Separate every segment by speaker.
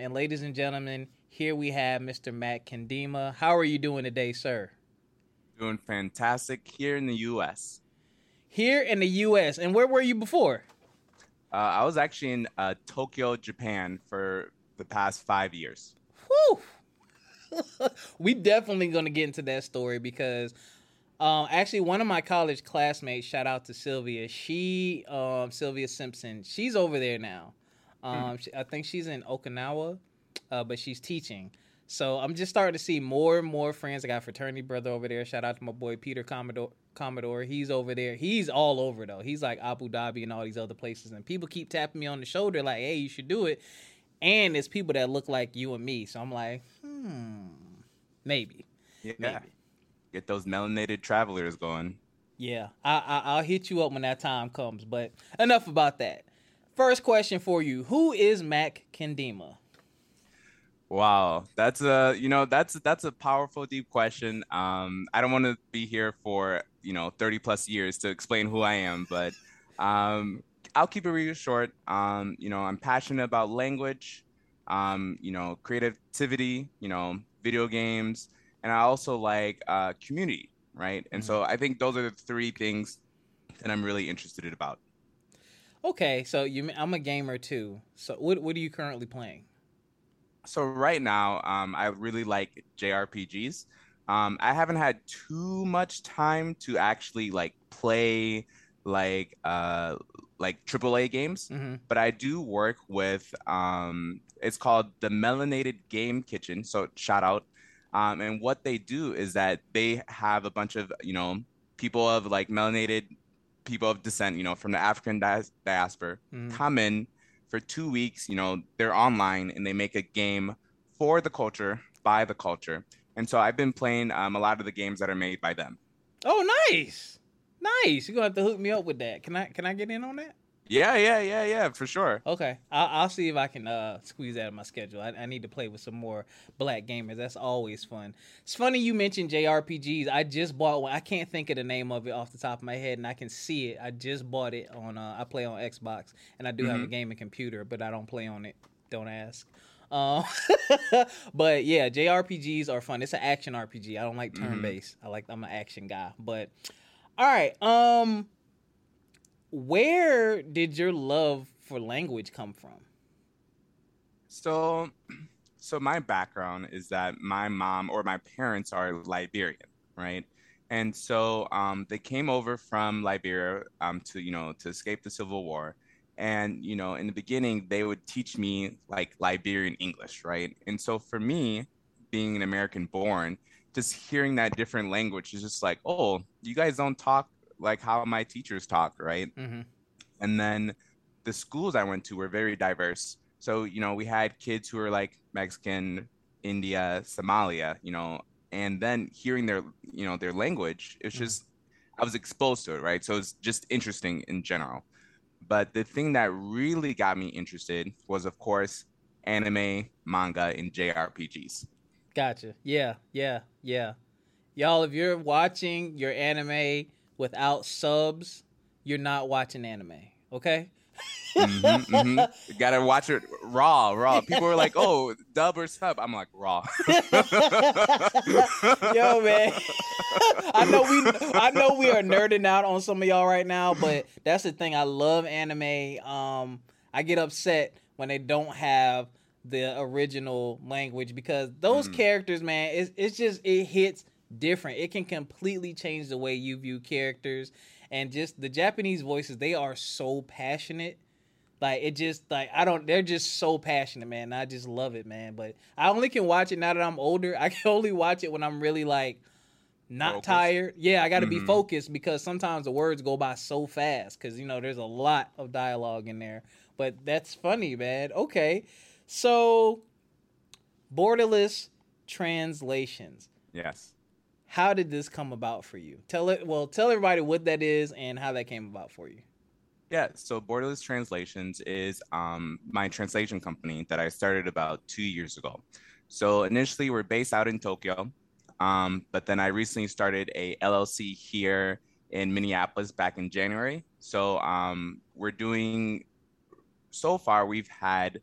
Speaker 1: And ladies and gentlemen, here we have Mr. Mac Kendema. How are you doing today, sir?
Speaker 2: Doing fantastic here in the U.S.
Speaker 1: Here in the U.S. And where were you before?
Speaker 2: Uh, I was actually in uh, Tokyo, Japan for the past five years.
Speaker 1: Whew. we definitely going to get into that story because um, actually one of my college classmates, shout out to Sylvia, she, um, Sylvia Simpson, she's over there now. Um, hmm. she, I think she's in Okinawa, uh, but she's teaching. So I'm just starting to see more and more friends. I got fraternity brother over there. Shout out to my boy Peter Commodore. Commodore. He's over there. He's all over though. He's like Abu Dhabi and all these other places. And people keep tapping me on the shoulder like, "Hey, you should do it." And it's people that look like you and me. So I'm like, hmm, maybe.
Speaker 2: Yeah. Maybe. Get those melanated travelers going.
Speaker 1: Yeah, I, I I'll hit you up when that time comes. But enough about that. First question for you: Who is Mac Kendema?
Speaker 2: Wow, that's a you know that's that's a powerful deep question. Um, I don't want to be here for you know 30 plus years to explain who I am, but um, I'll keep it really short. Um, you know, I'm passionate about language, um, you know, creativity, you know, video games, and I also like uh, community, right? And mm-hmm. so I think those are the three things that I'm really interested about.
Speaker 1: Okay, so you, I'm a gamer too. So what what are you currently playing?
Speaker 2: so right now, um, I really like JRPGs. Um, I haven't had too much time to actually like play like uh like AAA games, mm-hmm. but I do work with um it's called the Melanated Game Kitchen. So shout out. Um, and what they do is that they have a bunch of you know people of like melanated people of descent, you know, from the African diaspora mm-hmm. come in for two weeks. You know, they're online and they make a game for the culture by the culture. And so I've been playing um, a lot of the games that are made by them.
Speaker 1: Oh, nice, nice! You're gonna have to hook me up with that. Can I? Can I get in on that?
Speaker 2: Yeah, yeah, yeah, yeah, for sure.
Speaker 1: Okay, I'll, I'll see if I can uh, squeeze that in my schedule. I, I, need to play with some more black gamers. That's always fun. It's funny you mentioned JRPGs. I just bought one. I can't think of the name of it off the top of my head, and I can see it. I just bought it on. Uh, I play on Xbox, and I do mm-hmm. have a mm-hmm. gaming computer, but I don't play on it. Don't ask. Um, but yeah, JRPGs are fun. It's an action RPG. I don't like turn based. Mm-hmm. I like I'm an action guy. But all right, um where did your love for language come from?
Speaker 2: So, so my background is that my mom or my parents are Liberian, right? And so um, they came over from Liberia um, to, you know, to escape the civil war. And, you know, in the beginning, they would teach me like Liberian English, right? And so for me, being an American born, just hearing that different language is just like, oh, you guys don't talk like how my teachers talk, right? Mm-hmm. And then the schools I went to were very diverse. So, you know, we had kids who were like Mexican, India, Somalia, you know, and then hearing their, you know, their language, it's mm-hmm. just, I was exposed to it, right? So it's just interesting in general. But the thing that really got me interested was, of course, anime, manga, and JRPGs.
Speaker 1: Gotcha. Yeah, yeah, yeah. Y'all, if you're watching your anime without subs, you're not watching anime. Okay.
Speaker 2: mm-hmm, mm-hmm. Gotta watch it raw, raw. People are like, "Oh, dub or sub." I'm like, raw.
Speaker 1: Yo, man, I know we, I know we are nerding out on some of y'all right now, but that's the thing. I love anime. Um, I get upset when they don't have the original language because those mm. characters, man, it's it's just it hits different. It can completely change the way you view characters and just the Japanese voices. They are so passionate. Like it just like I don't they're just so passionate, man. I just love it, man. But I only can watch it now that I'm older. I can only watch it when I'm really like not focused. tired. Yeah, I got to mm-hmm. be focused because sometimes the words go by so fast cuz you know there's a lot of dialogue in there. But that's funny, man. Okay. So borderless translations.
Speaker 2: Yes
Speaker 1: how did this come about for you? Tell it. Well, tell everybody what that is and how that came about for you.
Speaker 2: Yeah, so Borderless Translations is um, my translation company that I started about two years ago. So initially, we're based out in Tokyo, um, but then I recently started a LLC here in Minneapolis back in January. So um, we're doing. So far, we've had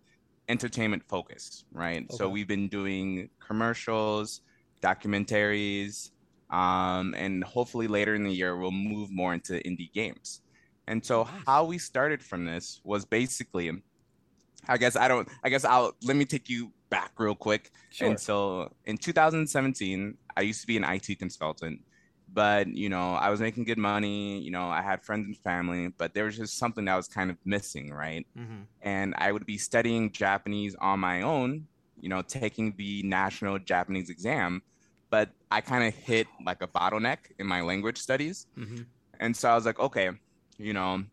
Speaker 2: entertainment focus, right?
Speaker 1: Okay.
Speaker 2: So we've been doing commercials, documentaries, um, and hopefully later in the year we'll move more into indie games. And so how we started from this was basically, I guess I don't, I guess I'll let me take you back real quick.
Speaker 1: Sure.
Speaker 2: And so in 2017, I used to be an IT consultant, but you know, I was making good money, you know, I had friends and family, but there was just something that was kind of missing, right?
Speaker 1: hmm
Speaker 2: And I would be studying Japanese on my own, you know, taking the national Japanese exam, but I kind of hit like a bottleneck in my language studies.
Speaker 1: hmm
Speaker 2: And so I was like, okay, you know,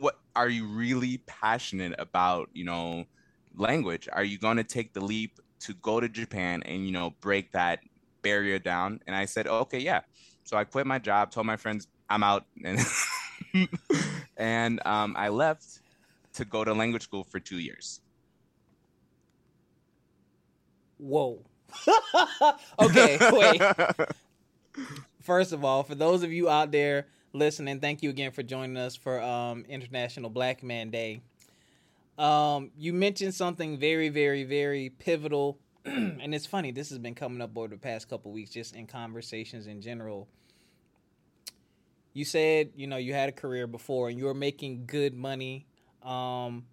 Speaker 2: what are you really passionate about, you know, language? Are you going to take the leap to go to Japan and, you know, break that barrier down? And I said, okay, yeah. So I quit my job, told my friends I'm out and and um, I left to go to language school for 2 years.
Speaker 1: Whoa. okay, wait. First of all, for those of you out there listening, thank you again for joining us for um, International Black Man Day. Um, you mentioned something very, very, very pivotal, and it's funny. This has been coming up over the past couple weeks, just in conversations in general. You said, you know, you had a career before, and you were making good money. Um,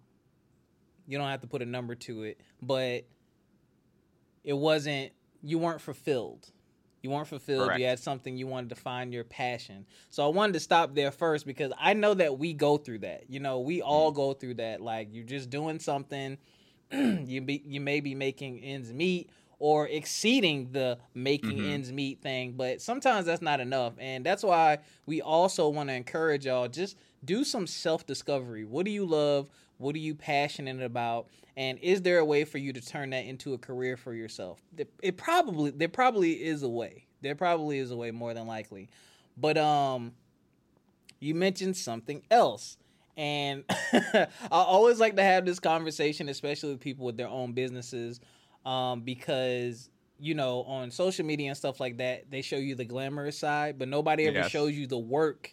Speaker 1: you don't have to put a number to it, but it wasn't. You weren't fulfilled. You weren't fulfilled.
Speaker 2: Correct.
Speaker 1: You had something you wanted to find your passion. So I wanted to stop there first because I know that we go through that. You know, we all go through that. Like you're just doing something, you be you may be making ends meet or exceeding the making
Speaker 2: Mhm.
Speaker 1: ends meet thing, but sometimes that's not enough. And that's why we also want to encourage y'all just do some self discovery. What do you love? What are you passionate about? And is there a way for you to turn that into a career for yourself? It, probably there probably is a way. There probably is a way more than likely. But um you mentioned something else. And I always like to have this conversation, especially with people with their own businesses, um, because you know, on social media and stuff like that, they show you the glamorous side, but nobody ever
Speaker 2: Yes.
Speaker 1: shows you the work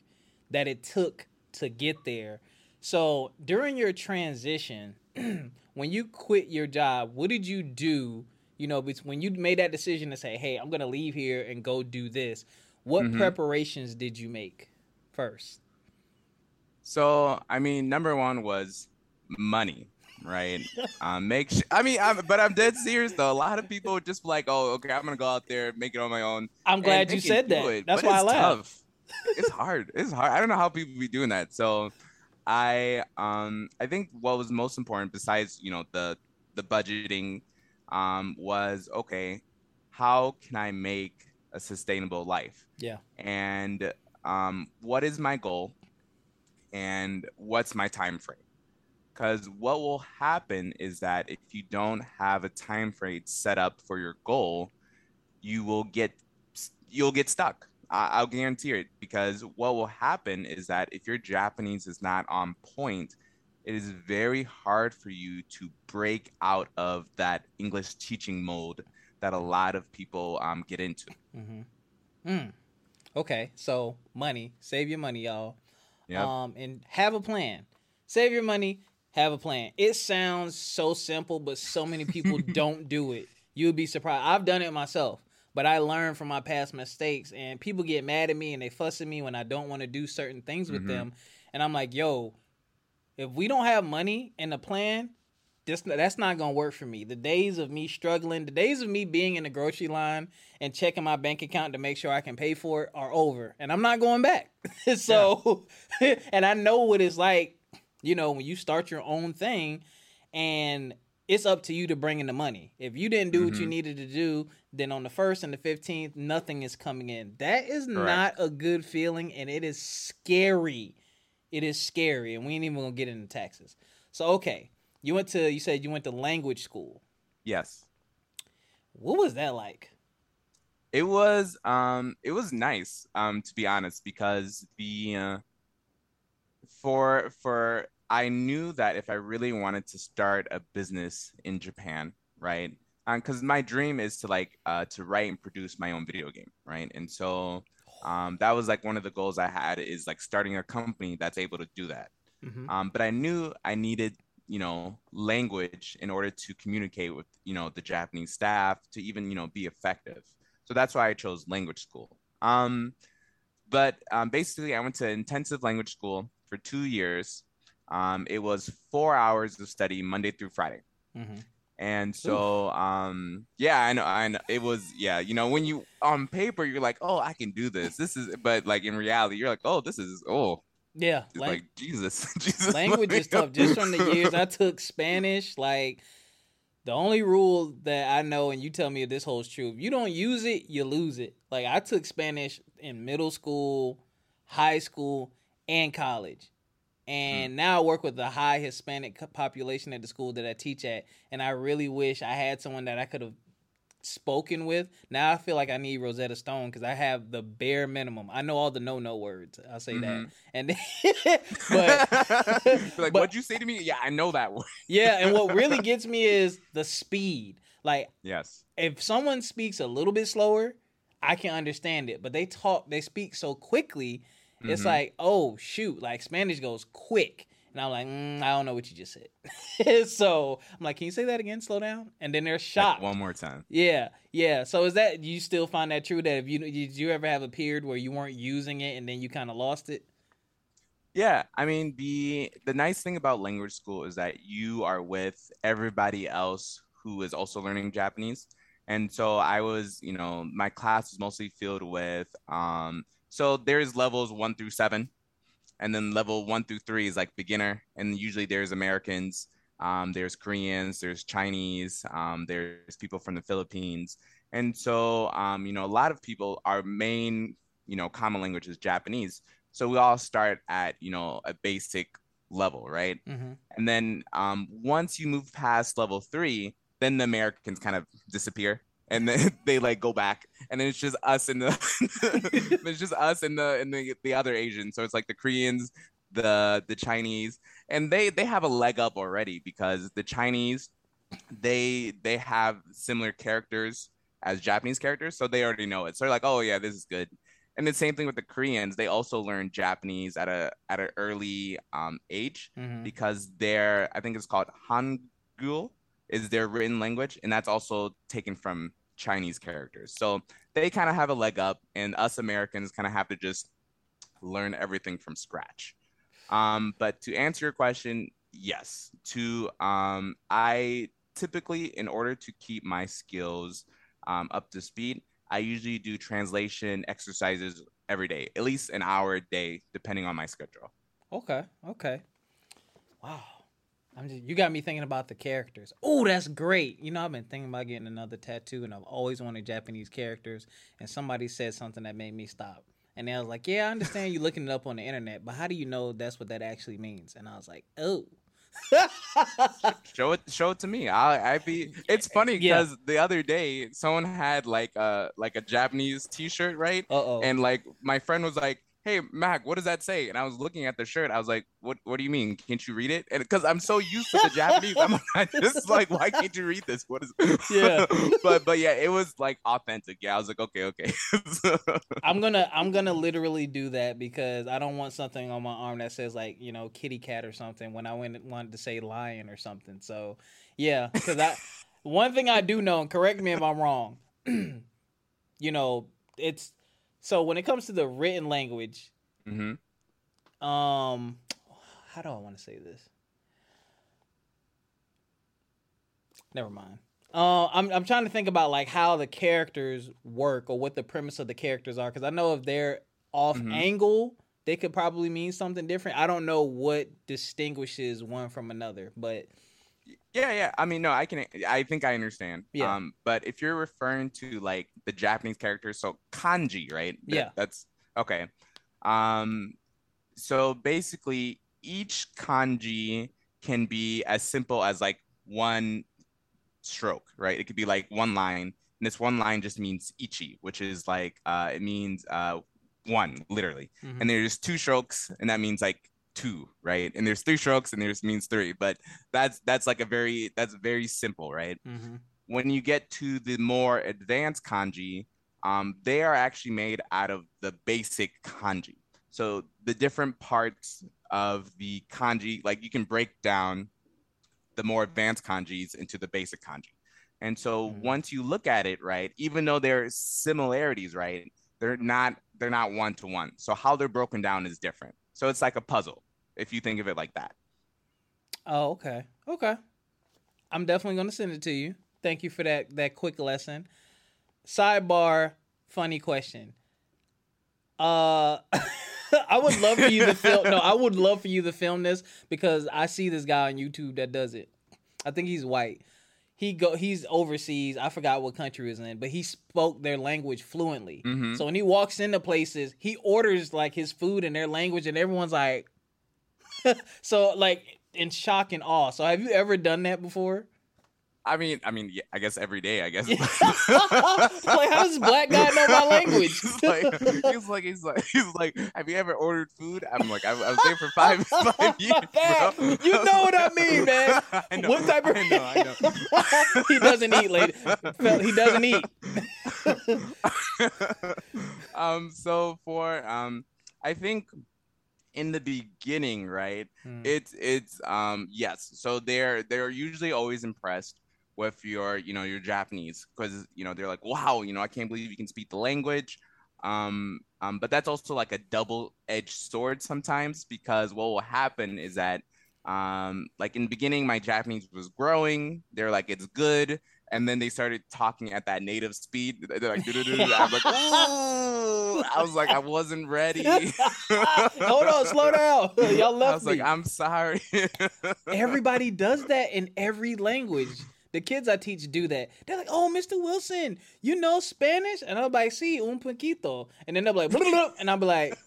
Speaker 1: that it took to get there. So during your transition, when you quit your job, what did you do? You know, when you made that decision to say, "Hey, I'm going to leave here and go do this," what
Speaker 2: Mhm.
Speaker 1: preparations did you make first?
Speaker 2: So, I mean, number one was money, right? um, make sure. I mean, I'm, but I'm dead serious though. A lot of people just be like, "Oh, okay, I'm gonna go out there, make it on my own."
Speaker 1: I'm glad you said that.
Speaker 2: it,
Speaker 1: That's why I laughed.
Speaker 2: tough. It's hard. It's hard. I don't know how people be doing that. So, I um, I think what was most important, besides you know the the budgeting, um, was okay. How can I make a sustainable life?
Speaker 1: Yeah.
Speaker 2: and um, what is my goal and what's my time frame because what will happen is that if you don't have a time frame set up for your goal you will get you'll get stuck I- i'll guarantee it because what will happen is that if your japanese is not on point it is very hard for you to break out of that english teaching mode that a lot of people um, get into
Speaker 1: Mm-hmm. Mm. Okay, so money, save your money, y'all.
Speaker 2: yeah
Speaker 1: Um, and have a plan. Save your money, have a plan. It sounds so simple, but so many people don't do it. You'd be surprised. I've done it myself, but I learn from my past mistakes. And people get mad at me and they fuss at me when I don't want to do certain things with
Speaker 2: Mhm.
Speaker 1: them. And I'm like, yo, if we don't have money and a plan, this that's not gonna work for me. The days of me struggling, the days of me being in the grocery line and checking my bank account to make sure I can pay for it are over, and I'm not going back. so, and I know what it's like, you know, when you start your own thing, and it's up to you to bring in the money. If you didn't do what you
Speaker 2: Mhm.
Speaker 1: needed to do, then on the first and the fifteenth, nothing is coming in. That is
Speaker 2: Correct.
Speaker 1: not a good feeling, and it is scary. It is scary, and we ain't even gonna get into taxes. So, okay, you went to you said you went to language school.
Speaker 2: yes
Speaker 1: What was that like?
Speaker 2: It was um it was nice um to be honest because the uh, for for I knew that if I really wanted to start a business in Japan, right? Because my dream is to like uh to write and produce my own video game, right? And so um that was like one of the goals I had is like starting a company that's able to do that.
Speaker 1: Mhm.
Speaker 2: Um, but I knew I needed you know language in order to communicate with you know the Japanese staff to even you know be effective. So that's why I chose language school. Um, but um, basically, I went to intensive language school for two years. Um, it was four hours of study Monday through Friday. Mm-hmm. And so, um, yeah, I know, I know it was, yeah, you know, when you on paper, you're like, oh, I can do this. This is, but like in reality, you're like, oh, this is, oh,
Speaker 1: yeah,
Speaker 2: like, like Jesus, Jesus.
Speaker 1: Language is tough. Just from the years I took Spanish, like the only rule that I know, and you tell me if this holds true, if you don't use it, you lose it. Like I took Spanish in middle school, high school, and college. And mm. now I work with a high Hispanic population at the school that I teach at. And I really wish I had someone that I could have spoken with. Now I feel like I need Rosetta Stone because I have the bare minimum. I know all the no no words. I'll say mm-hmm. that. And
Speaker 2: but like but, what'd you say to me? Yeah, I know that word.
Speaker 1: yeah, and what really gets me is the speed. Like
Speaker 2: yes,
Speaker 1: if someone speaks a little bit slower, I can understand it. But they talk, they speak so quickly. Mm-hmm. It's like, oh shoot, like Spanish goes quick. And I'm like, mm, I don't know what you just said. so I'm like, can you say that again? Slow down. And then they're shocked.
Speaker 2: Like one more time.
Speaker 1: Yeah, yeah. So is that you still find that true? That if you did you ever have a period where you weren't using it and then you kind of lost it?
Speaker 2: Yeah, I mean the the nice thing about language school is that you are with everybody else who is also learning Japanese. And so I was, you know, my class was mostly filled with um so there's levels 1 through 7 and then level one through three is like beginner and usually there's americans um, there's koreans there's chinese um, there's people from the philippines. And so um, you know a lot of people our main you know common language is japanese. So we all start at you know a basic level right? Mm-hmm. and then um, once you move past level three then the americans kind of disappear and then they like go back and then it's just us and the it's just us and the and the, the other asians. So it's like the koreans the the chinese and they they have a leg up already because the chinese they they have similar characters as japanese characters so they already know it. So they're like oh yeah this is good. And the same thing with the koreans they also learn japanese at a at an early um, age mm-hmm. because they're i think it's called hangul is their written language, and that's also taken from Chinese characters. So they kind of have a leg up, and us Americans kind of have to just learn everything from scratch. Um, but to answer your question, yes. To um, I typically, in order to keep my skills um, up to speed, I usually do translation exercises every day, at least an hour a day, depending on my schedule.
Speaker 1: Okay. Okay. Wow. I'm just you got me thinking about the characters. Oh, that's great. You know, I've been thinking about getting another tattoo and I've always wanted Japanese characters and somebody said something that made me stop. And I was like, Yeah, I understand you looking it up on the internet, but how do you know that's what that actually means? And I was like, Oh.
Speaker 2: show it show it to me. I I be it's funny because yeah. the other day someone had like a like a Japanese t-shirt, right?
Speaker 1: Uh-oh.
Speaker 2: And like my friend was like, hey Mac, what does that say? And I was looking at the shirt. I was like, what What do you mean? Can't you read it? And because I'm so used to the Japanese, I'm just like, why can't you read this? What is?
Speaker 1: Yeah.
Speaker 2: but but yeah, it was like authentic. Yeah, I was like, okay, okay.
Speaker 1: I'm gonna I'm gonna literally do that because I don't want something on my arm that says like you know kitty cat or something when I went wanted to say lion or something. So yeah, because I one thing I do know, and correct me if I'm wrong. you know, it's so when it comes to the written language,
Speaker 2: mm-hmm.
Speaker 1: um, how do I want to say this? Never mind. Uh, I'm I'm trying to think about like how the characters work or what the premise of the characters are because I know if they're off mm-hmm. angle, they could probably mean something different. I don't know what distinguishes one from another, but
Speaker 2: yeah, yeah. I mean, no, I can. I think I understand. Yeah. Um, but if you're referring to like the Japanese characters, so kanji, right?
Speaker 1: Yeah.
Speaker 2: that's okay. Um, so basically, each kanji can be as simple as like one stroke, right? It could be like one line, and this one line just means ichi, which is like uh, it means uh, one, literally. Mm-hmm. And there's two strokes, and that means like two, right? And there's three strokes and there's means three, but that's that's like a very that's very simple, right?
Speaker 1: Mm-hmm.
Speaker 2: When you get to the more advanced kanji, um, they are actually made out of the basic kanji. So the different parts of the kanji, like you can break down the more advanced kanjis into the basic kanji. And so
Speaker 1: Mhm.
Speaker 2: once you look at it, right, even though there are similarities, right, they're not they're not one to one. So how they're broken down is different. So it's like a puzzle if you think of it like that.
Speaker 1: Oh, okay. Okay. I'm definitely gonna send it to you. Thank you for that that quick lesson. Sidebar, funny question. Uh I would love for you to film no, I would love for you to film this because I see this guy on YouTube that does it. I think he's white. He go he's overseas. I forgot what country he was in, but he spoke their language fluently.
Speaker 2: Mhm.
Speaker 1: So when he walks into places, he orders like his food in their language, and everyone's like, so like in shock and awe. So have you ever done that before?
Speaker 2: I mean, I mean, yeah, I guess every day, I guess.
Speaker 1: like, how does this black guy know my language?
Speaker 2: he's like, he's like, he's like, he's like, have you ever ordered food? I'm like, I, I was there for five, five years.
Speaker 1: That-
Speaker 2: bro.
Speaker 1: you know what I mean, man.
Speaker 2: I know,
Speaker 1: What type of?
Speaker 2: I know, I know.
Speaker 1: he doesn't eat, lady. He doesn't eat.
Speaker 2: um, so for um, I think in the beginning, right?
Speaker 1: Hmm.
Speaker 2: It's it's um yes. So they're they're usually always impressed with your you know your Japanese because you know they're like wow you know I can't believe you can speak the language. Um, um, but that's also like a double-edged sword sometimes because what will happen is that um like in the beginning my Japanese was growing. They're like it's good. And then they started talking at that native speed. They're like. I'm like, "Ooh." I was like, I wasn't ready.
Speaker 1: Hold on, slow down. Y'all
Speaker 2: I was
Speaker 1: me.
Speaker 2: like, I'm sorry.
Speaker 1: Everybody does that in every language. The kids I teach do that. They're like, "Oh, Mr. Wilson, you know Spanish?" And I'll be like, "Sí, un poquito." And then they'll be like, "Blah, blah, blah," and I'll be like,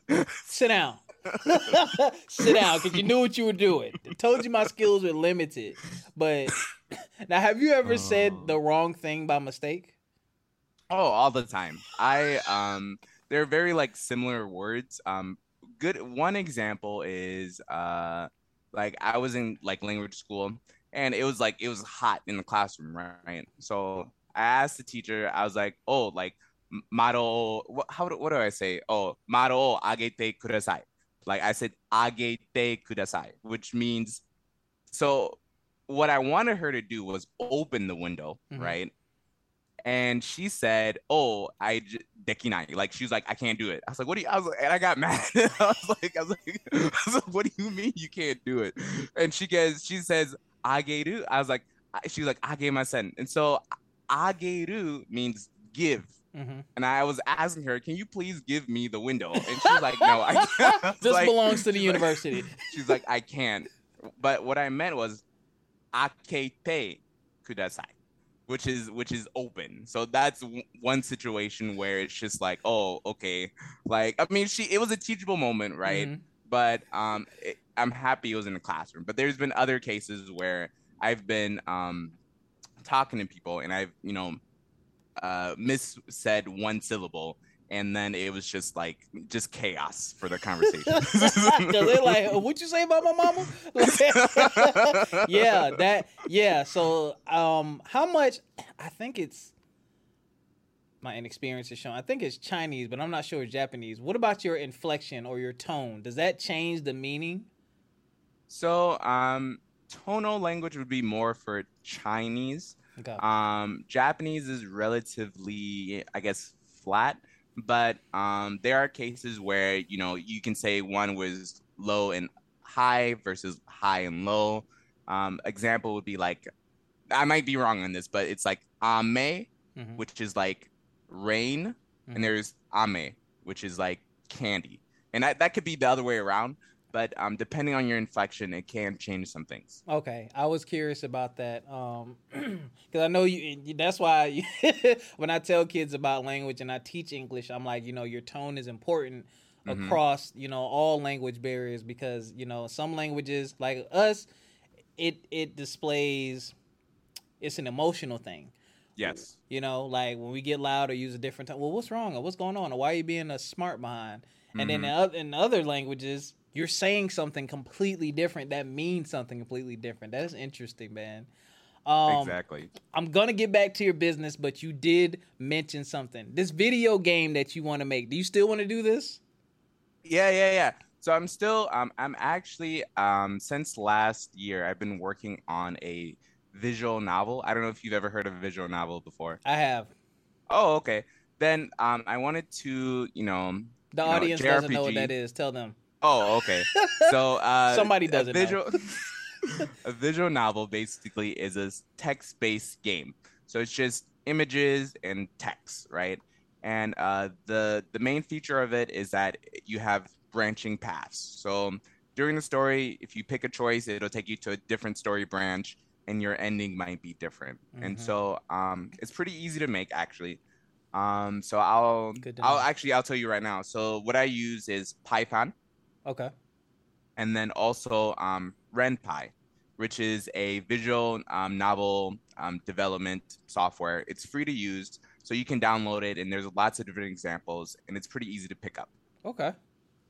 Speaker 1: "Sit down, sit down," because you knew what you were doing. I told you my skills were limited. But now, have you ever said
Speaker 2: Oh.
Speaker 1: the wrong thing by mistake?
Speaker 2: Oh, all the time. I um they're very like similar words. Um good one example is uh like I was in like language school and it was like it was hot in the classroom, right? So I asked the teacher, I was like, "Oh, like m- maro what how do, what do I say? Oh, mado agete kudasai." Like I said agete kudasai, which means so what I wanted her to do was open the window,
Speaker 1: Mhm.
Speaker 2: right? and she said, "Oh, I j- dekinai." Like she was like, "I can't do it." I was like, "What do you?" I was like, and I got mad. I was like, I was like, I was like, "What do you mean you can't do it?" And she gets, she says, "Ageru." I was like, I- she was like, "Agemasen." And so, ageru means give.
Speaker 1: Mm-hmm.
Speaker 2: And I was asking her, "Can you please give me the window?" And she's like, "No, I can't."
Speaker 1: This
Speaker 2: like-
Speaker 1: belongs to the
Speaker 2: she's like-
Speaker 1: university.
Speaker 2: She's like, "I can't." But what I meant was, akete kudasai which is which is open so that's w- one situation where it's just like oh okay like i mean she it was a teachable moment right
Speaker 1: Mhm.
Speaker 2: but um it, i'm happy it was in the classroom but there's been other cases where i've been um talking to people and i've you know uh miss said one syllable and then it was just like just chaos for the conversation
Speaker 1: Cause they're like, "What you say about my mama?" yeah, that yeah. So, um, how much? I think it's my inexperience is showing. I think it's Chinese, but I'm not sure it's Japanese. What about your inflection or your tone? Does that change the meaning?
Speaker 2: So, um, tonal language would be more for Chinese.
Speaker 1: Okay.
Speaker 2: Um, Japanese is relatively, I guess, flat, but um, there are cases where you know you can say one was low and high versus high and low. Um, example would be like, I might be wrong on this, but it's like ame,
Speaker 1: Mhm.
Speaker 2: which is like rain,
Speaker 1: Mhm.
Speaker 2: and there's ame, which is like candy, and that, that could be the other way around. But um, depending on your inflection, it can change some things.
Speaker 1: Okay, I was curious about that um, because I know you. That's why you, when I tell kids about language and I teach English, I'm like, you know, your tone is important
Speaker 2: Mhm.
Speaker 1: across, you know, all language barriers because you know some languages like us, it it displays, it's an emotional thing.
Speaker 2: Yes.
Speaker 1: You know, like when we get loud or use a different tone. Well, what's wrong or what's going on or why are you being a smart behind? And then
Speaker 2: Mhm.
Speaker 1: in, oth- in other languages, you're saying something completely different that means something completely different. That is interesting, man. Um,
Speaker 2: exactly.
Speaker 1: I'm gonna get back to your business, but you did mention something. This video game that you want to make. Do you still want to do this?
Speaker 2: Yeah, yeah, yeah. So I'm still um I'm actually um since last year I've been working on a visual novel. I don't know if you've ever heard of a visual novel before.
Speaker 1: I have.
Speaker 2: Oh, okay. Then um I wanted to, you know,
Speaker 1: the
Speaker 2: you know,
Speaker 1: audience doesn't know what that is. Tell them.
Speaker 2: Oh, okay. So uh
Speaker 1: somebody does a
Speaker 2: visual a visual novel basically is a text-based game. So it's just images and text, right? And uh, the the main feature of it is that you have branching paths. So during the story, if you pick a choice, it'll take you to a different story branch, and your ending might be different. Mm-hmm. And so um, it's pretty easy to make actually. Um, so I'll I'll actually I'll tell you right now. So what I use is Python.
Speaker 1: Okay.
Speaker 2: And then also um, Ren'Py, which is a visual um, novel um, development software. It's free to use, so you can download it, and there's lots of different examples, and it's pretty easy to pick up.
Speaker 1: Okay.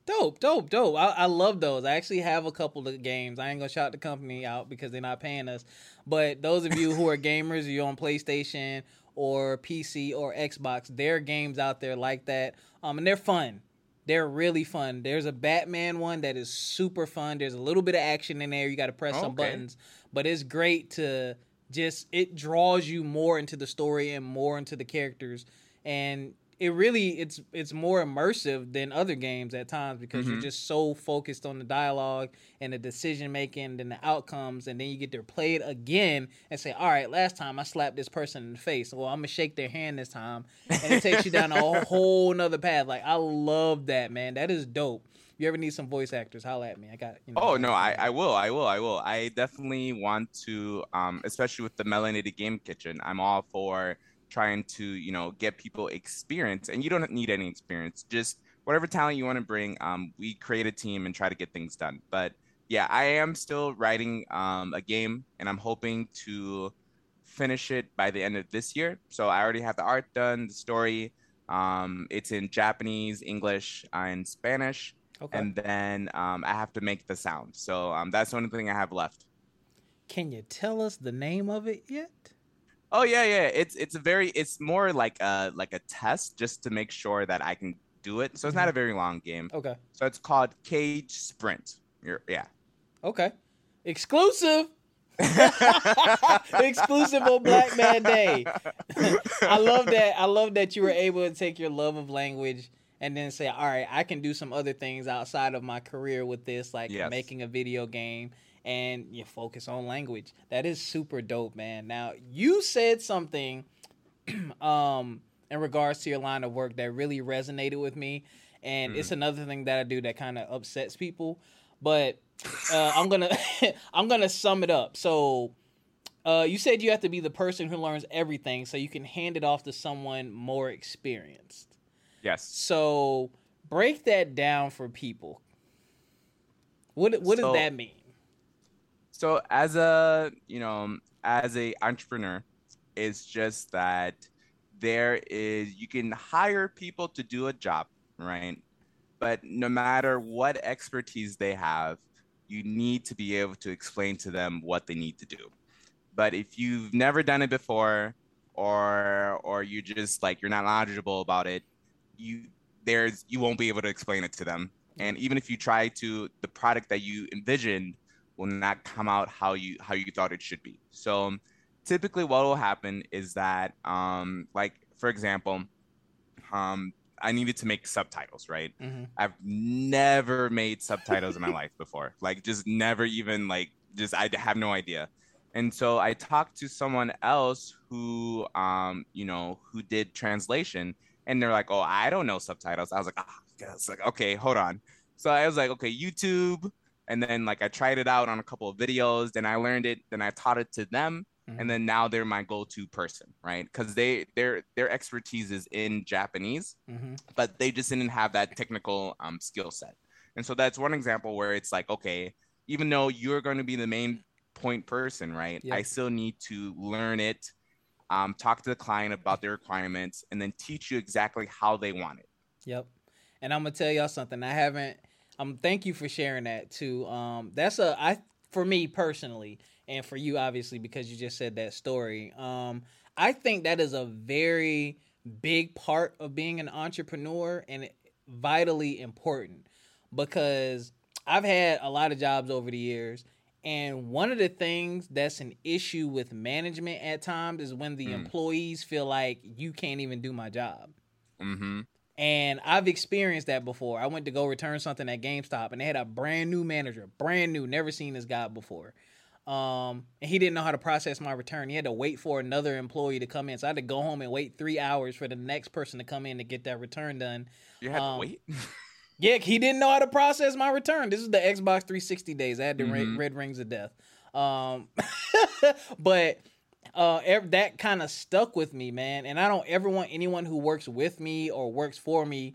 Speaker 1: Dope, dope, dope. I, I love those. I actually have a couple of games. I ain't gonna shout the company out because they're not paying us. But those of you who are gamers, you're on PlayStation or PC or Xbox, there are games out there like that. Um, and they're fun. They're really fun. There's a Batman one that is super fun. There's a little bit of action in there. You got to press some buttons, but it's great to just it draws you more into the story and more into the characters and it really it's it's more immersive than other games at times because mm-hmm. you're just so focused on the dialogue and the decision making and the outcomes and then you get to play it again and say all right last time i slapped this person in the face. Well i'm gonna shake their hand this time. And it takes you down a whole nother path. Like i love that man. That is dope. You ever need some voice actors? Holla at me. I got
Speaker 2: you know, oh no I, I will i will i will. I definitely want to um especially with the melanated game kitchen i'm all for trying to you know get people experience and you don't need any experience just whatever talent you want to bring um, we create a team and try to get things done. But yeah i am still writing um, a game and i'm hoping to finish it by the end of this year. So i already have the art done the story um, it's in japanese english and spanish. Okay. and then um, i have to make the sound. So um, that's the only thing i have left.
Speaker 1: Can you tell us the name of it yet
Speaker 2: Oh yeah, yeah. It's it's a very it's more like a like a test just to make sure that I can do it. So it's not mm-hmm. a very long game.
Speaker 1: Okay.
Speaker 2: So it's called Cage Sprint. You're, yeah.
Speaker 1: Okay. Exclusive. Exclusive on Black Man Day. I love that. I love that you were able to take your love of language and then say, "All right, I can do some other things outside of my career with this, like yes. making a video game and you focus on language. That is super dope, man. Now, you said something um in regards to your line of work that really resonated with me, and mm. it's another thing that I do that kind of upsets people, but uh, I'm gonna I'm gonna sum it up. So, uh, you said you have to be the person who learns everything, so you can hand it off to someone more experienced.
Speaker 2: Yes.
Speaker 1: So break that down for people. What what so, does that mean?
Speaker 2: So as a you know as a entrepreneur, it's just that there is you can hire people to do a job, right? But no matter what expertise they have, you need to be able to explain to them what they need to do. But if you've never done it before, or or you just like you're not knowledgeable about it, you there's you won't be able to explain it to them. And even if you try to, the product that you envisioned will not come out how you how you thought it should be. So typically what will happen is that um like for example um I needed to make subtitles, right? Mm-hmm. I've never made subtitles in my life before. Like just never even like just I have no idea. And so I talked to someone else who um you know who did translation and they're like, "Oh, I don't know subtitles." I was like, "Ah, oh, like okay, hold on." So I was like, "Okay, YouTube, and then like I tried it out on a couple of videos, then I learned it, then I taught it to them, mm-hmm. and then now they're my go-to person, right? Because they their their expertise is in Japanese, mm-hmm. but they just didn't have that technical um, skill set, and so that's one example where it's like, okay, even though you're going to be the main point person, right? Yep. I still need to learn it, um, talk to the client about their requirements, and then teach you exactly how they want it.
Speaker 1: Yep. And I'm gonna tell y'all something. I haven't um thank you for sharing that too um that's a i for me personally and for you obviously because you just said that story um i think that is a very big part of being an entrepreneur and vitally important because I've had a lot of jobs over the years. And one of the things that's an issue with management at times is when the
Speaker 2: Mm.
Speaker 1: employees feel like you can't even do my job.
Speaker 2: Mm-hmm.
Speaker 1: And I've experienced that before. I went to go return something at GameStop and they had a brand new manager, brand new, never seen this guy before. Um, and he didn't know how to process my return. He had to wait for another employee to come in. So I had to go home and wait three hours for the next person to come in to get that return done.
Speaker 2: You had
Speaker 1: Um,
Speaker 2: to wait.
Speaker 1: Yeah, he didn't know how to process my return. This is the Xbox 360 days. I had the ra-
Speaker 2: Mhm.
Speaker 1: red rings of death. Um, but uh, ev- that kind of stuck with me, man. And I don't ever want anyone who works with me or works for me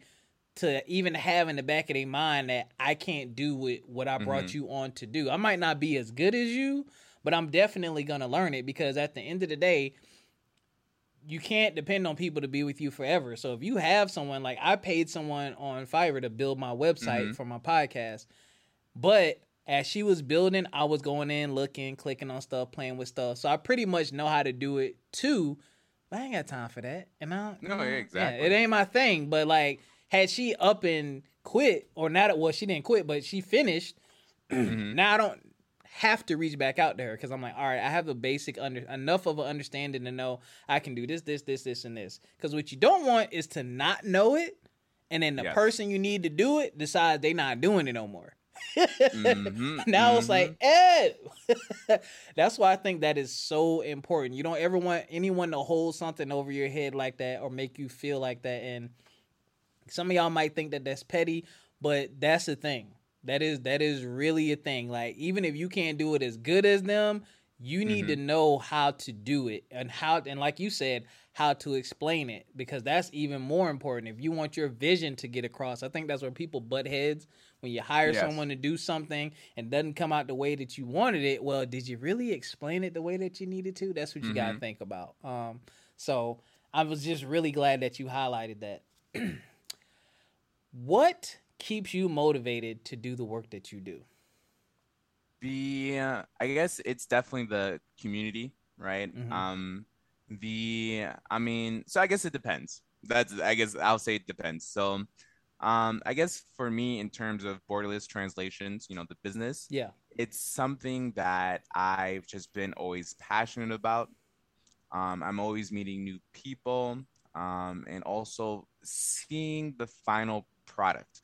Speaker 1: to even have in the back of their mind that I can't do what, what I brought
Speaker 2: Mhm.
Speaker 1: you on to do. I might not be as good as you, but I'm definitely gonna learn it because at the end of the day, you can't depend on people to be with you forever. So if you have someone like I paid someone on Fiverr to build my website
Speaker 2: Mhm.
Speaker 1: for my podcast, but as she was building, I was going in, looking, clicking on stuff, playing with stuff. So I pretty much know how to do it too. But I ain't got time for that. And I
Speaker 2: No, yeah,
Speaker 1: yeah,
Speaker 2: exactly.
Speaker 1: it ain't my thing. But like, had she up and quit, or not? Well, she didn't quit, but she finished.
Speaker 2: Mhm.
Speaker 1: Now I don't have to reach back out to her because I'm like, all right, I have a basic under enough of an understanding to know I can do this, this, this, this, and this. Because what you don't want is to not know it, and then the
Speaker 2: Yes.
Speaker 1: person you need to do it decides they not doing it no more.
Speaker 2: Mhm,
Speaker 1: now it's like Ed. That's why I think that is so important. You don't ever want anyone to hold something over your head like that or make you feel like that. And some of y'all might think that that's petty, but that's the thing. That is that is really a thing. Like even if you can't do it as good as them, you need to know how to do it and how and like you said, how to explain it because that's even more important. If you want your vision to get across, I think that's where people butt heads when you hire
Speaker 2: Yes.
Speaker 1: someone to do something and doesn't come out the way that you wanted it. Well, did you really explain it the way that you needed to? That's what you got to think about. Um, so I was just really glad that you highlighted that. what keeps you motivated to do the work that you do?
Speaker 2: the uh, I guess it's definitely the community, right?
Speaker 1: Mhm.
Speaker 2: Um, the I mean, so I guess it depends. That's I guess I'll say it depends. So, um, I guess for me in terms of borderless translations, you know, the business,
Speaker 1: Yeah.
Speaker 2: it's something that I've just been always passionate about. Um, I'm always meeting new people, um, and also seeing the final product,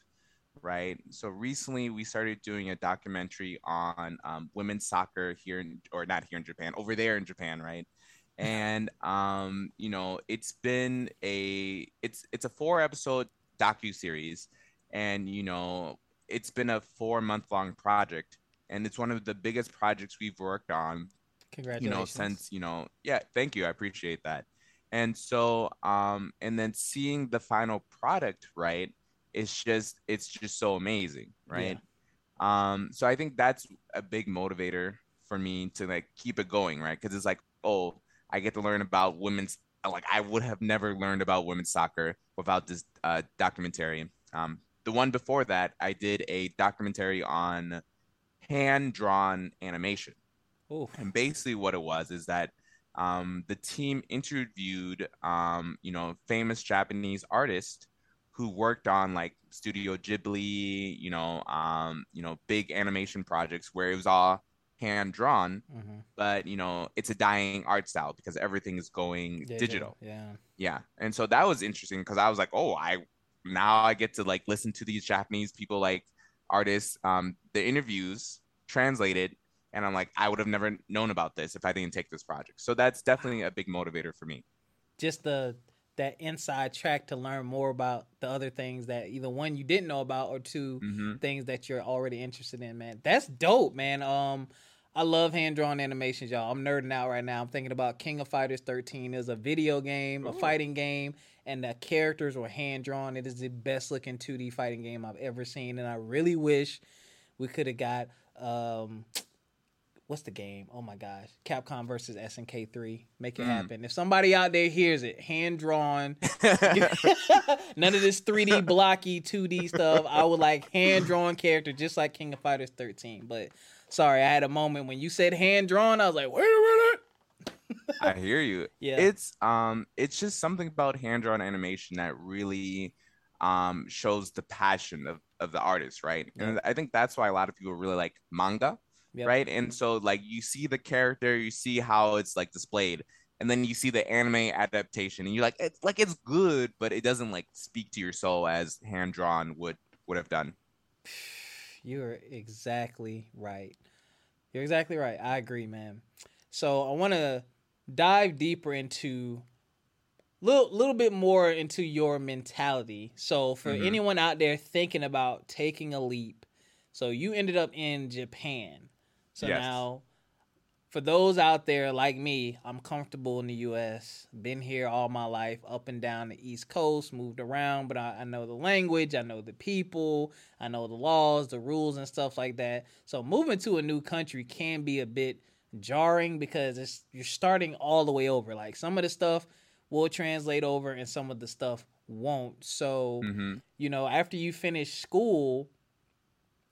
Speaker 2: right? So recently we started doing a documentary on um, women's soccer here, in, or not here in Japan, over there in Japan, right? And um, you know, it's been a it's it's a four episode docu series, and you know, it's been a four month long project and it's one of the biggest projects we've worked on
Speaker 1: Congratulations!
Speaker 2: you know since you know yeah thank you i appreciate that. And so um and then seeing the final product right it's just it's just so amazing right? Um so i think that's a big motivator for me to like keep it going right? Because it's like oh i get to learn about women's like i would have never learned about women's soccer without this uh documentary um the one before that i did a documentary on hand drawn animation
Speaker 1: Ooh.
Speaker 2: and basically, what it was is that um, the team interviewed, um, you know, famous Japanese artists who worked on like Studio Ghibli, you know, um, you know, big animation projects where it was all hand drawn,
Speaker 1: Mhm.
Speaker 2: but you know, it's a dying art style because everything is going digital.
Speaker 1: Yeah.
Speaker 2: Yeah, and so that was interesting because I was like, oh, I now I get to like listen to these Japanese people like artists, um, the interviews translated, and I'm like, I would have never known about this if I didn't take this project. So that's definitely a big motivator for me.
Speaker 1: Just the that inside track to learn more about the other things that either one you didn't know about or 2
Speaker 2: hmm
Speaker 1: things that you're already interested in, man. That's dope, man. Um, I love hand drawn animations, y'all. I'm nerding out right now. I'm thinking about King of Fighters 13 is a video game, a fighting game, and the characters were hand drawn. It is the best looking 2D fighting game I've ever seen, and I really wish we could have got um, what's the game? Oh my gosh, Capcom versus SNK 3. Make it
Speaker 2: Mm.
Speaker 1: happen. If somebody out there hears it, hand drawn. None of this 3D blocky 2D stuff. I would like hand drawn character just like King of Fighters 13. But sorry, I had a moment when you said hand drawn, I was like, wait a minute.
Speaker 2: I hear you.
Speaker 1: Yeah.
Speaker 2: It's um, it's just something about hand drawn animation that really, um, shows the passion of, of the artist, right? Yeah. And I think that's why a lot of people really like manga, yep. right? And so like you see the character, you see how it's like displayed, and then you see the anime adaptation, and you're like, it's like it's good, but it doesn't like speak to your soul as hand drawn would would have done.
Speaker 1: You're exactly right. You're exactly right. I agree, man. So I want to dive deeper into little little bit more into your mentality. So for mm-hmm. anyone out there thinking about taking a leap, so you ended up in Japan. So yes. now for those out there like me, I'm comfortable in the US. Been here all my life, up and down the East Coast, moved around, but I, I, know the language, I know the people, I know the laws, the rules, and stuff like that. So moving to a new country can be a bit jarring because it's you're starting all the way over. Like some of the stuff will translate over and some of the stuff won't. So, mm-hmm. you know, after you finish school,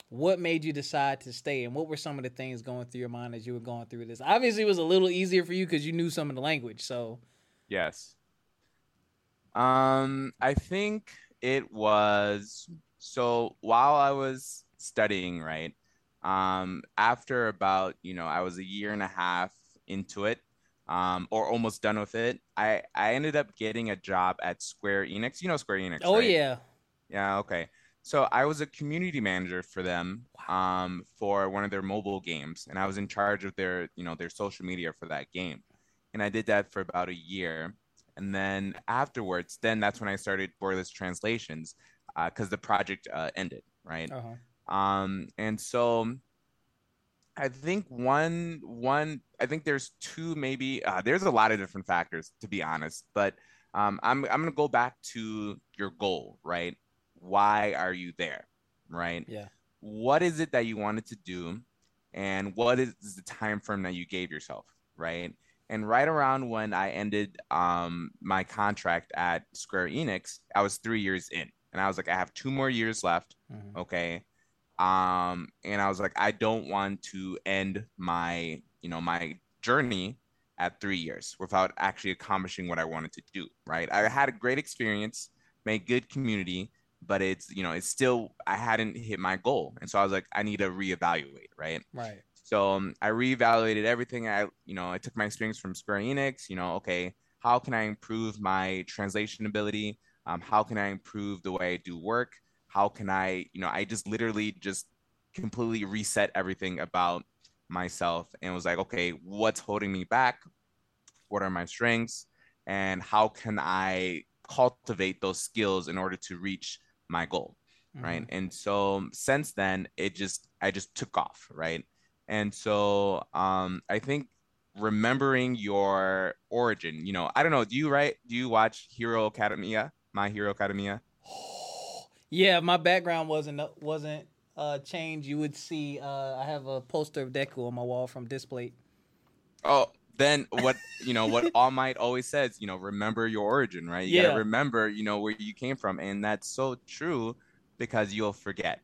Speaker 1: what made you decide to stay and what were some of the things going through your mind as you were going through this? Obviously it was a little easier for you because you knew some of the language so.
Speaker 2: Yes. Um i think it was so while i was studying right um after about you know i was a year and a half into it um or almost done with it i i ended up getting a job at square enix. You know square enix
Speaker 1: oh
Speaker 2: right?
Speaker 1: yeah.
Speaker 2: Yeah okay so I was a community manager for them um, for one of their mobile games, and I was in charge of their, you know, their social media for that game. And I did that for about a year, and then afterwards, then that's when I started Borderless Translations because uh, the project uh, ended, right? Uh-huh. Um, and so I think one one I think there's two maybe uh, there's a lot of different factors to be honest, but um, I'm I'm gonna go back to your goal, right? Why are you there right?
Speaker 1: Yeah.
Speaker 2: What is it that you wanted to do and what is the time frame that you gave yourself right? And right around when i ended um, my contract at square enix i was three years in and i was like i have two more years left mm-hmm. okay? Um and i was like i don't want to end my you know my journey at three years without actually accomplishing what i wanted to do right? I had a great experience made good community but it's you know it's still I hadn't hit my goal, and so I was like I need to reevaluate, right?
Speaker 1: Right.
Speaker 2: So um, I reevaluated everything. I you know I took my experience from Square Enix. You know, okay, how can I improve my translation ability? Um, how can I improve the way I do work? How can I you know I just literally just completely reset everything about myself and was like, okay, what's holding me back? What are my strengths? And how can I cultivate those skills in order to reach my goal mm-hmm. right and so since then it just i just took off right? And so um i think remembering your origin you know i don't know do you write do you watch hero academia? My hero academia?
Speaker 1: Yeah my background wasn't wasn't uh changed. You would see uh i have a poster of deku on my wall from display
Speaker 2: oh then what you know what all might always says you know remember your origin right? You yeah. gotta remember you know where you came from and that's so true because you'll forget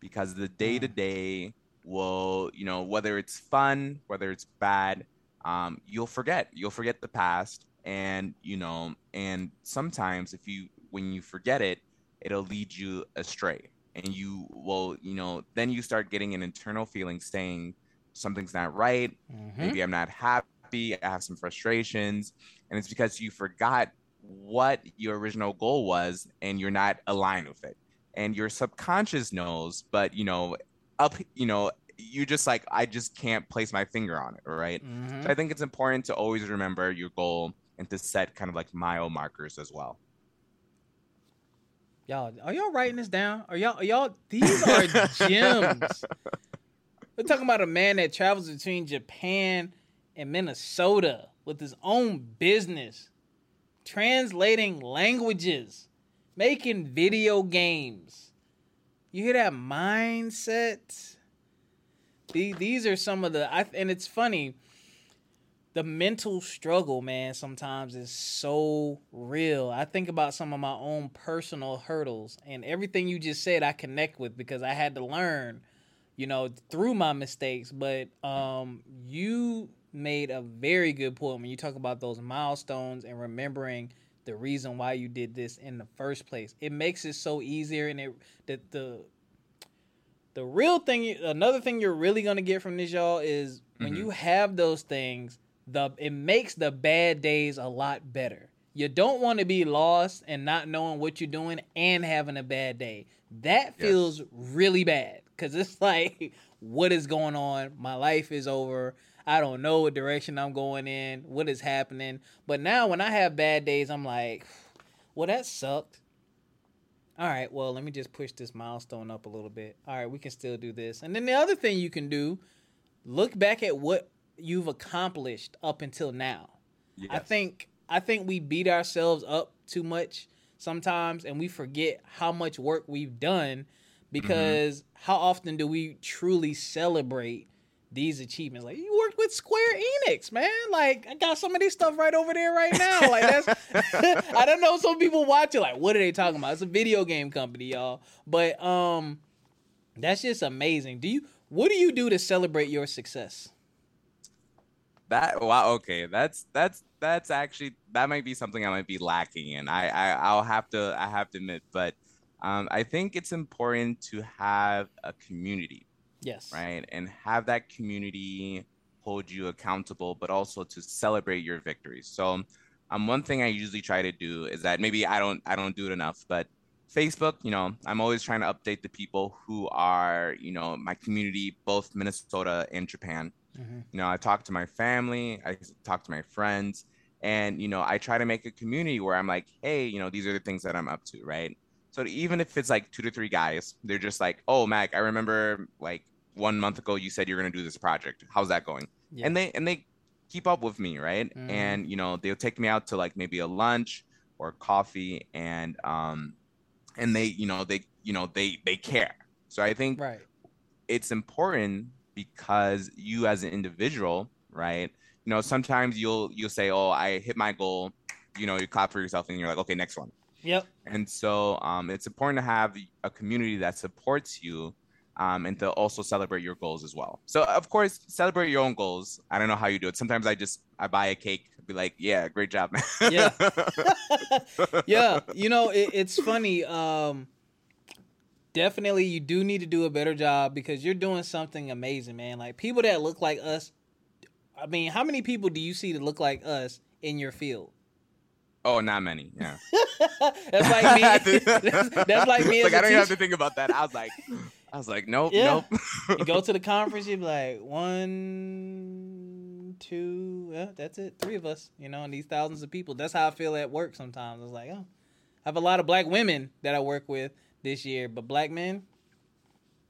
Speaker 2: because the day to day will you know whether it's fun whether it's bad um, you'll forget. You'll forget the past and you know and sometimes if you when you forget it it'll lead you astray and you will you know then you start getting an internal feeling saying something's not right. Mm-hmm. maybe i'm not happy happy, I have some frustrations, and it's because you forgot what your original goal was and you're not aligned with it. And your subconscious knows, but you know, up, you know, you just like I just can't place my finger on it, right? Mm-hmm. So I think it's important to always remember your goal and to set kind of like mile markers as well.
Speaker 1: Y'all, are y'all writing this down? Are y'all, are y'all? These are gems. We're talking about a man that travels between Japan in Minnesota with his own business, translating languages, making video games. You hear that mindset? These are some of the, and it's funny. The mental struggle, man, sometimes is so real. I think about some of my own personal hurdles, and everything you just said, I connect with because I had to learn, you know, through my mistakes. But um, you made a very good point when you talk about those milestones and remembering the reason why you did this in the first place. It makes it so easier, and it that the the real thing, another thing you're really gonna get from this, y'all, is when
Speaker 2: Mhm.
Speaker 1: you have those things, the it makes the bad days a lot better. You don't want to be lost and not knowing what you're doing and having a bad day. That
Speaker 2: Yes.
Speaker 1: feels really bad because it's like, what is going on? My life is over. I don't know what direction I'm going in. What is happening? But now when I have bad days, I'm like, well, that sucked. All right, well, let me just push this milestone up a little bit. All right, we can still do this. And then the other thing you can do, look back at what you've accomplished up until now. I think I think we beat ourselves up too much sometimes and we forget how much work we've done mm-hmm. because how often do we truly celebrate these achievements? Like you worked with Square Enix, man. Like I got some of this stuff right over there right now. Like that's I don't know some people watch it like what are they talking about? It's a video game company, y'all. But um that's just amazing. Do you what do you do to celebrate your success?
Speaker 2: That wow, okay. That's that's that's actually that might be something I might be lacking in. I, I I'll have to I have to admit, but um, I think it's important to have a community,
Speaker 1: Yes.
Speaker 2: right? And have that community hold you accountable, but also to celebrate your victories. So, um, one thing I usually try to do is that maybe I don't I don't do it enough, but Facebook, you know, I'm always trying to update the people who are, you know, my community, both Minnesota and Japan.
Speaker 1: Mhm.
Speaker 2: You know, I talk to my family, I talk to my friends, and you know, I try to make a community where I'm like, hey, you know, these are the things that I'm up to, right? So even if it's like two to three guys, they're just like, oh, Mac, I remember like one month ago you said you're gonna do this project. How's that going?
Speaker 1: Yeah.
Speaker 2: And they and they keep up with me, right?
Speaker 1: Mhm.
Speaker 2: And you know, they'll take me out to like maybe a lunch or coffee, and um, and they, you know, they, you know, they they care. So I think
Speaker 1: Right.
Speaker 2: it's important because you as an individual, right? You know, sometimes you'll you'll say, "Oh, I hit my goal." You know, you clap for yourself and you're like, "Okay, next one."
Speaker 1: Yep.
Speaker 2: And so, um, it's important to have a community that supports you, um, and to also celebrate your goals as well. So, of course, celebrate your own goals. I don't know how you do it. Sometimes I just I buy a cake, be like, "Yeah, great job, man."
Speaker 1: Yeah. yeah, you know it, it's funny. Um, definitely, you do need to do a better job because you're doing something amazing, man. Like people that look like us. I mean, how many people do you see that look like us in your field?
Speaker 2: oh, not many. Yeah.
Speaker 1: that's like me. that's, that's like me.
Speaker 2: like I don't even have to think about that. I was like, I was like, nope,
Speaker 1: Yeah.
Speaker 2: nope.
Speaker 1: you go to the conference, you'd be like, one, two, yeah, that's it. Three of us, you know, and these thousands of people. That's how I feel at work sometimes. I was like, oh, I have a lot of black women that I work with this year, but black men,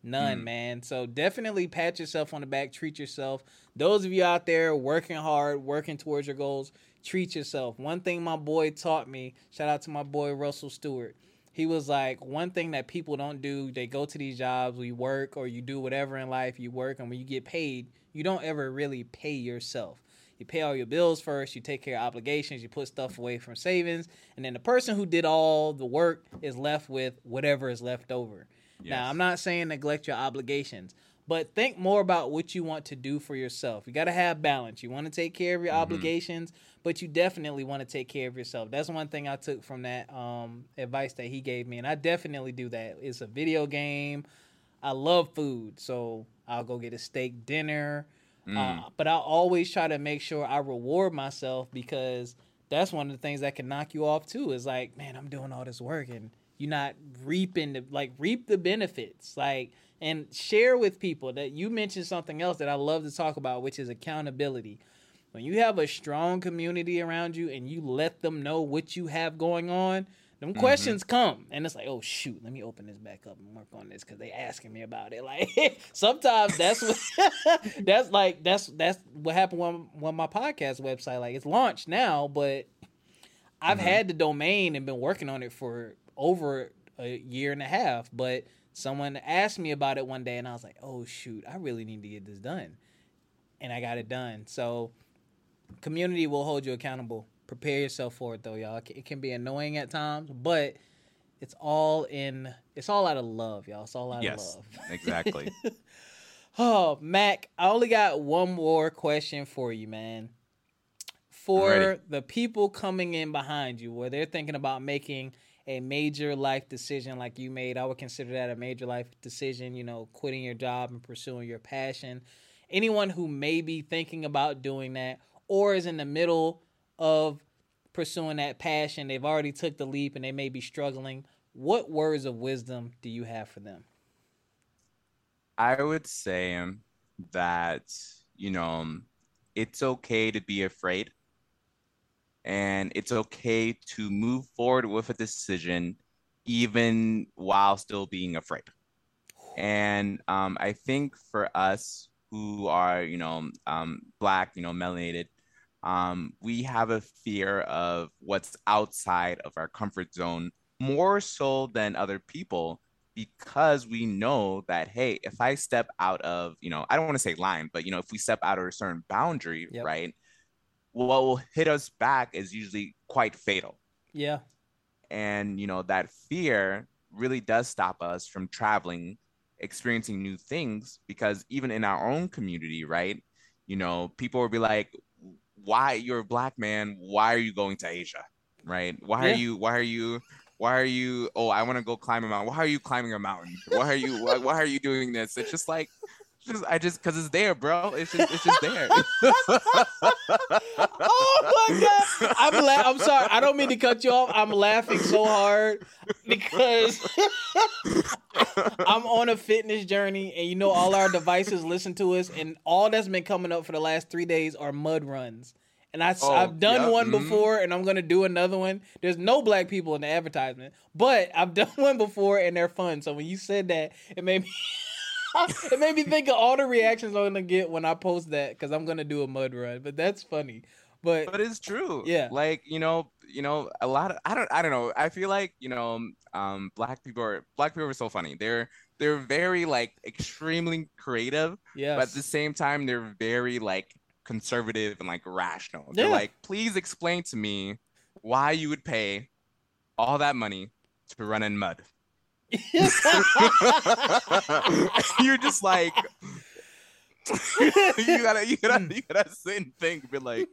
Speaker 1: none,
Speaker 2: Mm.
Speaker 1: man. So definitely pat yourself on the back, treat yourself. Those of you out there working hard, working towards your goals, treat yourself. One thing my boy taught me, shout out to my boy Russell Stewart. He was like, one thing that people don't do, they go to these jobs, we work, or you do whatever in life, you work, and when you get paid, you don't ever really pay yourself. You pay all your bills first, you take care of obligations, you put stuff away from savings, and then the person who did all the work is left with whatever is left over. Now, I'm not saying neglect your obligations, but think more about what you want to do for yourself. You got to have balance. You want to take care of your
Speaker 2: Mhm.
Speaker 1: obligations, but you definitely want to take care of yourself. That's one thing I took from that um, advice that he gave me, and I definitely do that. It's a video game. I love food, so I'll go get a steak dinner.
Speaker 2: Mm.
Speaker 1: Uh, but I always try to make sure I reward myself because that's one of the things that can knock you off too. Is like, man, I'm doing all this work and you're not reaping the like reap the benefits. Like and share with people that you mentioned something else that I love to talk about, which is accountability. When you have a strong community around you and you let them know what you have going on, them
Speaker 2: Mhm.
Speaker 1: questions come, and it's like, oh shoot, let me open this back up and work on this because they asking me about it. Like sometimes that's what that's like that's that's what happened when when my podcast website like it's launched now, but I've
Speaker 2: Mhm.
Speaker 1: had the domain and been working on it for over a year and a half, but someone asked me about it one day and I was like, "Oh shoot, I really need to get this done." And I got it done. So community will hold you accountable. Prepare yourself for it though, y'all. It can be annoying at times, but it's all in it's all out of love, y'all. It's all out
Speaker 2: Yes,
Speaker 1: of love.
Speaker 2: exactly.
Speaker 1: Oh, Mac, I only got one more question for you, man. for the people coming in behind you, where they're thinking about making a major life decision like you made, I would consider that a major life decision, you know, quitting your job and pursuing your passion. Anyone who may be thinking about doing that or is in the middle of pursuing that passion, they've already took the leap and they may be struggling. What words of wisdom do you have for them?
Speaker 2: I would say that, you know, it's okay to be afraid and it's okay to move forward with a decision even while still being afraid. And um, I think for us who are, you know, um, black, you know, melanated, um, we have a fear of what's outside of our comfort zone more so than other people because we know that hey if i step out of you know i don't want to say line but you know if we step out of a certain boundary yep. right what will hit us back is usually quite fatal.
Speaker 1: Yeah.
Speaker 2: And, you know, that fear really does stop us from traveling, experiencing new things, because even in our own community, right? You know, people will be like, why you're a black man, why are you going to Asia? Right? Why yeah. are you, why are you, why are you, oh, I want to go climb a mountain. Why are you climbing a mountain? Why are you, why, why are you doing this? It's just like, just I just because it's there, bro. It's just it's just there.
Speaker 1: oh my god! I'm la- I'm sorry. I don't mean to cut you off. I'm laughing so hard because I'm on a fitness journey, and you know all our devices listen to us, and all that's been coming up for the last three days are mud runs. And I, oh, I've done yep, one mm-hmm. before, and I'm gonna do another one. There's no black people in the advertisement, but I've done one before, and they're fun. So when you said that, it made me. it made me think of all the reactions I'm gonna get when I post that because I'm gonna do a mud run. But that's funny. But
Speaker 2: but it's true.
Speaker 1: Yeah.
Speaker 2: Like you know, you know, a lot of I don't I don't know. I feel like you know, um, black people are black people are so funny. They're they're very like extremely creative.
Speaker 1: Yeah.
Speaker 2: But at the same time, they're very like conservative and like rational. They're yeah. like, please explain to me why you would pay all that money to run in mud. You're just like you gotta you gotta you gotta sit and think be like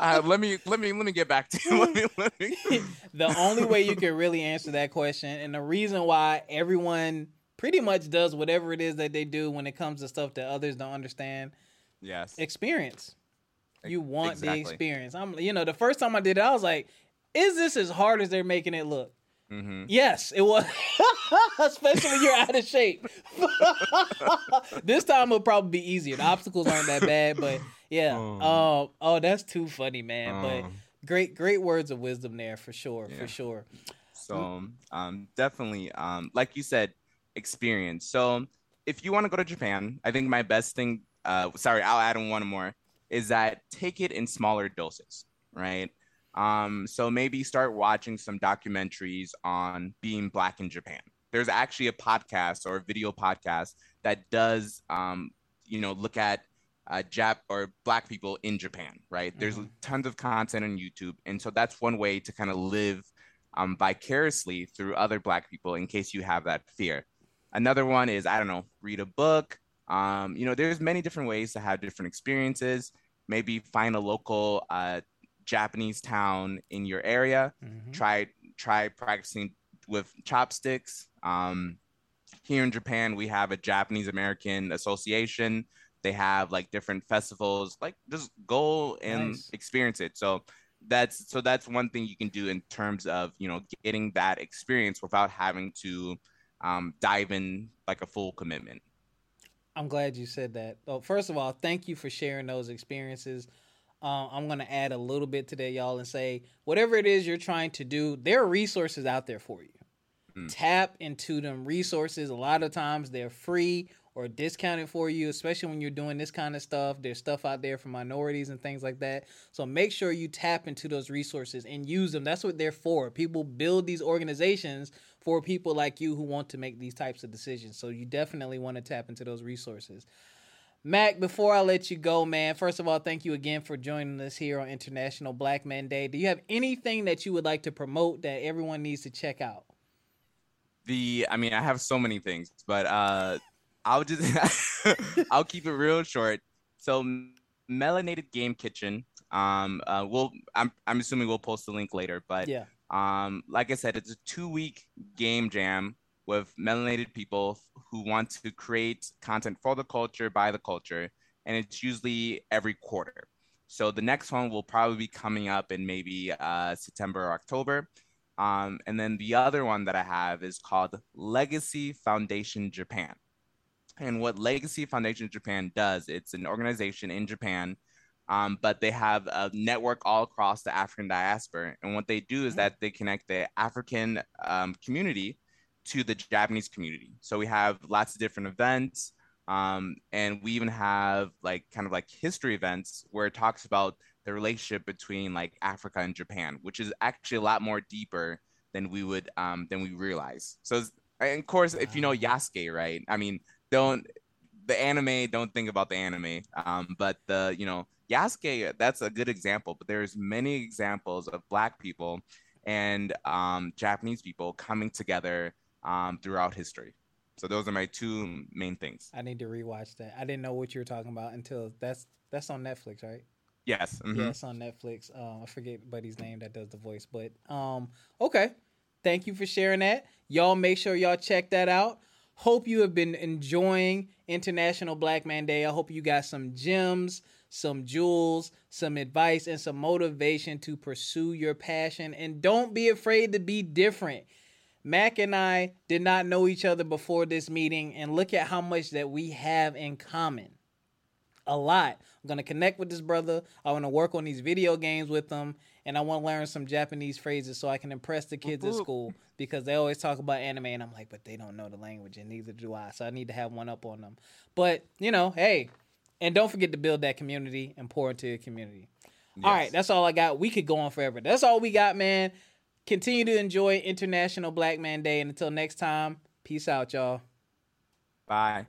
Speaker 2: uh, let me let me let me get back to you. Let me, let me.
Speaker 1: the only way you can really answer that question and the reason why everyone pretty much does whatever it is that they do when it comes to stuff that others don't understand
Speaker 2: yes.
Speaker 1: experience. You want exactly. the experience. I'm you know the first time i did it i was like is this as hard as they're making it look Mm-hmm. Yes, it was. Especially when you're out of shape. this time it'll probably be easier. The obstacles aren't that bad, but yeah. Um, oh, oh that's too funny, man. but great, great words of wisdom there for sure, yeah. for sure.
Speaker 2: So, um, definitely, um, like you said, experience. So, if you want to go to Japan, I think my best thing. Uh, sorry, I'll add in one more. Is that take it in smaller doses, right? Um, so maybe start watching some documentaries on being black in Japan. There's actually a podcast or a video podcast that does, um, you know, look at uh, Jap or black people in Japan, right? Mm-hmm. There's tons of content on YouTube. And so that's one way to kind of live um, vicariously through other black people in case you have that fear. Another one is, I don't know, read a book. Um, you know, there's many different ways to have different experiences. Maybe find a local uh, Japanese town in your area. Mm-hmm. Try try practicing with chopsticks. Um, here in Japan, we have a Japanese American Association. They have like different festivals. Like just go and nice. experience it. So that's so that's one thing you can do in terms of you know getting that experience without having to um, dive in like a full commitment.
Speaker 1: I'm glad you said that. Well, first of all, thank you for sharing those experiences. Uh, I'm going to add a little bit to that, y'all, and say whatever it is you're trying to do, there are resources out there for you. Mm. Tap into them resources. A lot of times they're free or discounted for you, especially when you're doing this kind of stuff. There's stuff out there for minorities and things like that. So make sure you tap into those resources and use them. That's what they're for. People build these organizations for people like you who want to make these types of decisions. So you definitely want to tap into those resources. Mac, before I let you go, man, first of all, thank you again for joining us here on International Black Man Day. Do you have anything that you would like to promote that everyone needs to check out?
Speaker 2: The, I mean, I have so many things, but uh, I'll just, I'll keep it real short. So, Melanated Game Kitchen, Um, uh, we'll I'm I'm assuming we'll post the link later, but
Speaker 1: Yeah.
Speaker 2: um, like I said, it's a two week game jam with melanated people who want to create content for the culture by the culture, and it's usually every quarter. So the next one will probably be coming up in maybe uh, September or October. Um, and then the other one that I have is called Legacy Foundation Japan. And what Legacy Foundation Japan does, it's an organization in Japan, um, but they have a network all across the African diaspora. And what they do is that they connect the African um, community to the Japanese community. So we have lots of different events. Um, and we even have like kind of like history events where it talks about the relationship between like Africa and Japan, which is actually a lot more deeper than we would um, than we realize. So, and of course, if you know Yasuke, right? I mean, don't the anime, don't think about the anime, um, but the you know Yasuke, that's a good example. But there's many examples of Black people and um, Japanese people coming together um, throughout history. So those are my two main things.
Speaker 1: I need to rewatch that. I didn't know what you were talking about until that's that's on Netflix, right?
Speaker 2: Yes. mhm.
Speaker 1: Yeah, it's on Netflix. Uh, I forget buddy's name that does the voice, but um, okay. Thank you for sharing that. Y'all make sure y'all check that out. Hope you have been enjoying International Black Man Day. I hope you got some gems, some jewels, some advice, and some motivation to pursue your passion. And don't be afraid to be different. Mac and I did not know each other before this meeting, and look at how much that we have in common a lot. I'm gonna connect with this brother. I want to work on these video games with him, and I want to learn some Japanese phrases so I can impress the kids at school because they always talk about anime, and I'm like, but they don't know the language, and neither do I. So I need to have one up on them. But you know, hey, and don't forget to build that community and pour into your community. All right, that's all I got. We could go on forever. That's all we got, man. Continue to enjoy International Black Man Day, and until next time, peace out, y'all.
Speaker 2: Bye.